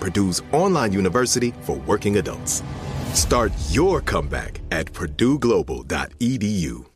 Purdue's online university for working adults. Start your comeback at purdueglobal.edu.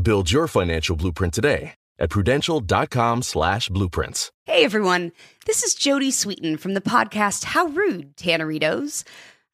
Build your financial blueprint today at prudential.com slash blueprints. Hey everyone, this is Jodie Sweetin from the podcast How Rude, Tanneritos.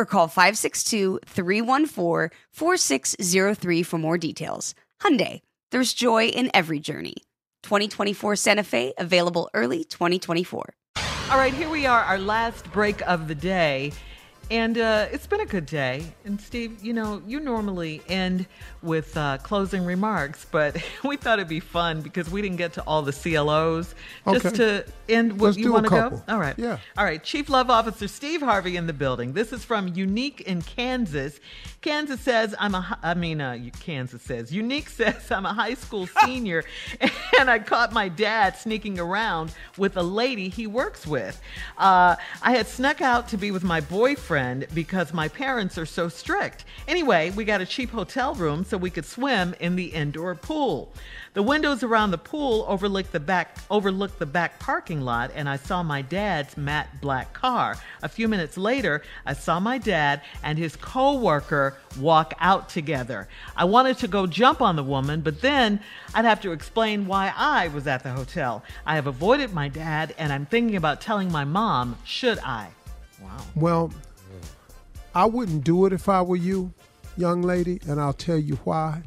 or call 562-314-4603 for more details. Hyundai, there's joy in every journey. 2024 Santa Fe, available early 2024. All right, here we are, our last break of the day. And uh, it's been a good day. And Steve, you know, you normally end with uh, closing remarks, but we thought it'd be fun because we didn't get to all the CLOs. Just Okay. to end, what Let's you want to go? All right. Yeah. All right. Chief Love Officer Steve Harvey in the building. This is from Unique in Kansas. Kansas says I'm a. I mean, uh, Kansas says Unique says I'm a high school senior, and I caught my dad sneaking around with a lady he works with. Uh, I had snuck out to be with my boyfriend because my parents are so strict. Anyway, we got a cheap hotel room so we could swim in the indoor pool. The windows around the pool overlooked the back overlooked the back parking lot, and I saw my dad's matte black car. A few minutes later, I saw my dad and his co-worker walk out together. I wanted to go jump on the woman, but then I'd have to explain why I was at the hotel. I have avoided my dad, and I'm thinking about telling my mom. Should I? Wow. Well, I wouldn't do it if I were you, young lady, and I'll tell you why.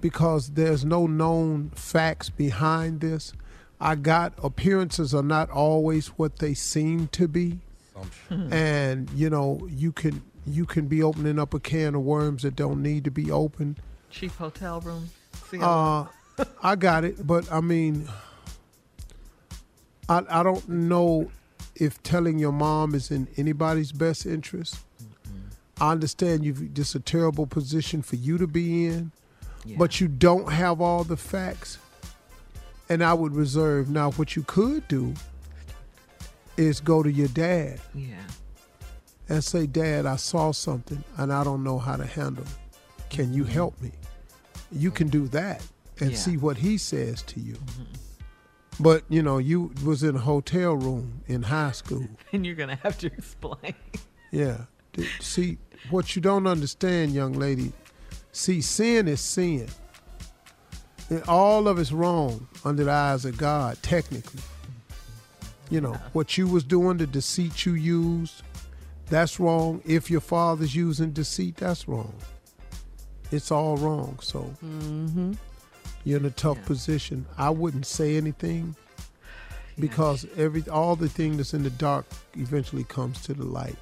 Because there's no known facts behind this. I got appearances are not always what they seem to be. And you know, you can you can be opening up a can of worms that don't need to be opened. Cheap hotel room. Uh, I got it, but I mean, I I don't know if telling your mom is in anybody's best interest. I understand you've just a terrible position for you to be in, but you don't have all the facts. And I would reserve now. What you could do is go to your dad yeah. and say, Dad, I saw something and I don't know how to handle it. Can you mm-hmm. help me? You can do that and Yeah. see what he says to you. Mm-hmm. But you know, you was in a hotel room in high school. And you're gonna have to explain. Yeah. See, what you don't understand, young lady, see, sin is sin. And all of it's wrong under the eyes of God, technically. You know, what you was doing, the deceit you used, that's wrong. If your father's using deceit, that's wrong. It's all wrong. So mm-hmm. you're in a tough position. I wouldn't say anything because every all the thing that's in the dark eventually comes to the light.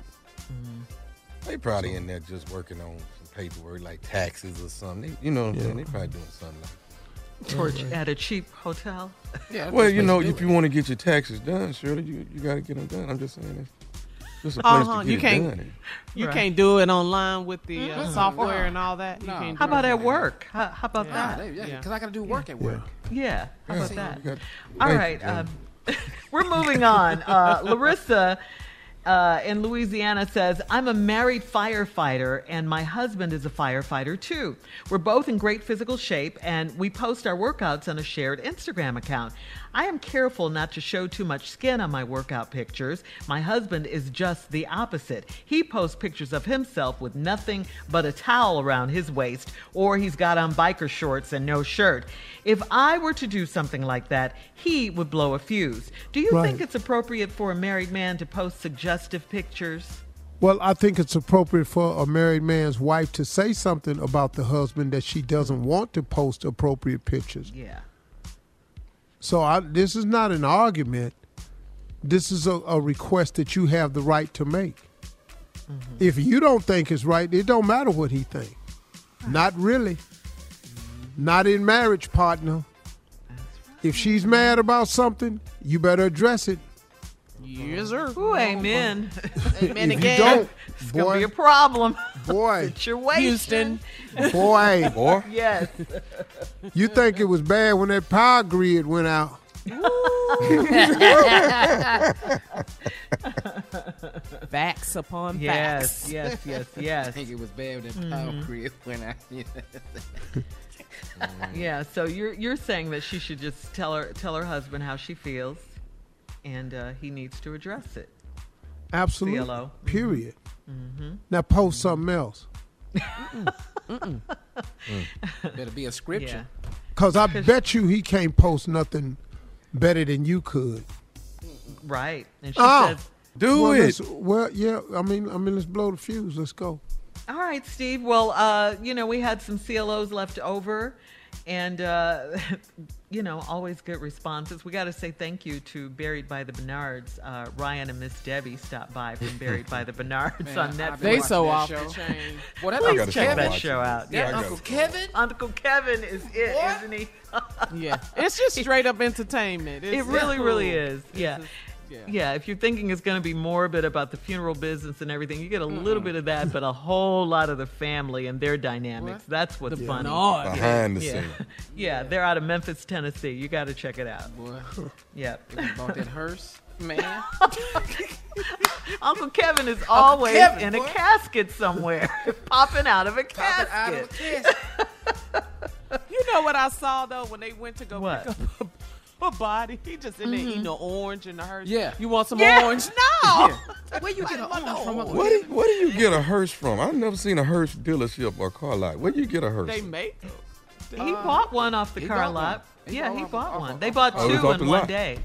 They probably in there just working on some paperwork like taxes or something. They, you know what I'm saying? They probably doing something like Torch at a cheap hotel. that. Well, you know, if you want to get your taxes done, surely you, you got to get them done. I'm just saying it's just a place Uh-huh, to get you it can't- done. You Right. can't do it online with the uh, Mm-mm. software No. and all that. No. How about it. at work? How, how about Nah, that? they- yeah, Yeah. because I got to do work at work. Yeah. How about Yeah. that? You got- All Thank right. you, Um, we're moving on. Uh, Larissa uh, in Louisiana says, I'm a married firefighter and my husband is a firefighter too. We're both in great physical shape and we post our workouts on a shared Instagram account. I am careful not to show too much skin on my workout pictures. My husband is just the opposite. He posts pictures of himself with nothing but a towel around his waist, or he's got on biker shorts and no shirt. If I were to do something like that, he would blow a fuse. Do you Right. think it's appropriate for a married man to post suggestive pictures? Well, I think it's appropriate for a married man's wife to say something about the husband that she doesn't want to post appropriate pictures. Yeah. So I, this is not an argument. This is a, a request that you have the right to make. Mm-hmm. If you don't think it's right, it don't matter what he think. Not really. Not in marriage, partner. If she's mad about something, you better address it. Yes, sir. Ooh, amen. Amen if again. you don't, It's gonna be a problem. boy, Situation. Houston. boy, Boy, Yes. you think it was bad when that power grid went out? Facts upon yes. facts. Yes. Yes. I Yes. think it was bad when that power mm-hmm. grid went out. Yeah, so you're you're saying that she should just tell her tell her husband how she feels, and uh, he needs to address it. Absolutely. CLO. Period. Now post something else. Better be a scripture. Cause I bet you he can't post nothing better than you could. Right, and she Oh. says, do well, it. well, yeah. I mean, I mean, let's blow the fuse. Let's go. "All right, Steve. Well, uh, you know, we had some CLOs left over, and uh, you know, always good responses. We got to say thank you to Buried by the Bernards. Uh, Ryan and Miss Debbie stopped by from Buried by the Bernards Man, on I've Netflix. They so that off the chain. Well, that Please Uncle check that show it. out. That Yeah, Uncle Kevin. Uncle Kevin is it, What? not he? Yeah, it's just straight up entertainment. It's, It really, it's really is. Yeah. It's just- yeah. Yeah, if you're thinking it's going to be morbid about the funeral business and everything, you get a little bit of that, but a whole lot of the family and their dynamics. That's what's The funny. Bernard. Behind the Yeah. scenes. yeah, they're out of Memphis, Tennessee. You got to check it out. Boy, Yeah. they was about that hearse, man. Uncle Kevin is always Kevin, in a casket somewhere, popping out of a Popping casket. of the casket. You know what I saw though when they went to go What? pick up a, a body? He just in there eating mm-hmm. the orange and the hearse. Yeah. You want some Yeah. orange? No. Where you get an orange from? Uncle Where do, where do you get a hearse from? I've never seen a hearse dealership or car lot. Where do you get a hearse? They make them. He bought one off the he car bought one. lot. He yeah, bought he one bought one. They bought Oh, it was two off in one lot. day.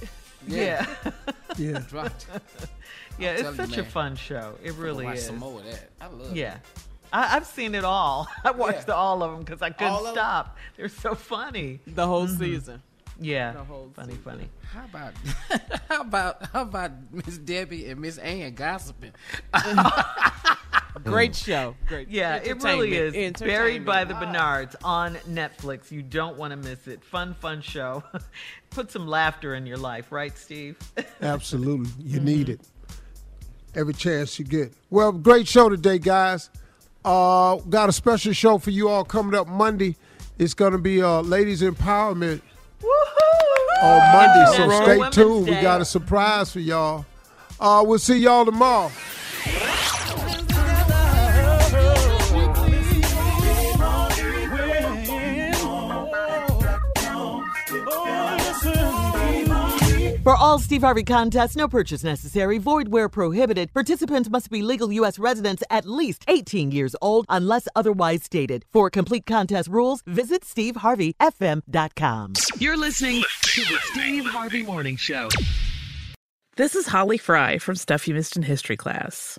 Yeah. Yeah. Yeah. Dropped. I'm it's telling you, such a man. fun show. It really watch is. some more of that. I love it. Yeah. I, I've seen it all. I watched Yeah. all of them because I couldn't All stop. They're so funny. The whole mm-hmm. season. Yeah. The whole funny, season. funny. How about how about how about Miss Debbie and Miss Ann gossiping? Great show. Great. Yeah, it really is. Entertainment. Buried by the. Bernards on Netflix. You don't want to miss it. Fun, fun show. Put some laughter in your life, right, Steve? Absolutely. You need mm-hmm. it. Every chance you get. Well, great show today, guys. Uh, got a special show for you all coming up Monday. It's going to be uh, Ladies Empowerment on Monday, so National stay Women's tuned. We got a surprise for y'all. Uh, we'll see y'all tomorrow. For all Steve Harvey contests, no purchase necessary, void where prohibited. Participants must be legal U.S. residents at least 18 years old unless otherwise stated. For complete contest rules, visit SteveHarveyFM.com. You're listening to the Steve Harvey Morning Show. This is Holly Fry from Stuff You Missed in History class.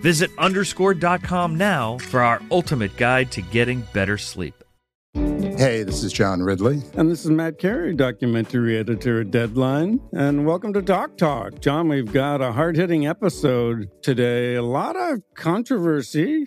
Visit underscored.com now for our ultimate guide to getting better sleep. Hey, this is John Ridley. And this is Matt Carey, documentary editor at Deadline. And welcome to Doc Talk. John, we've got a hard hitting episode today. A lot of controversy.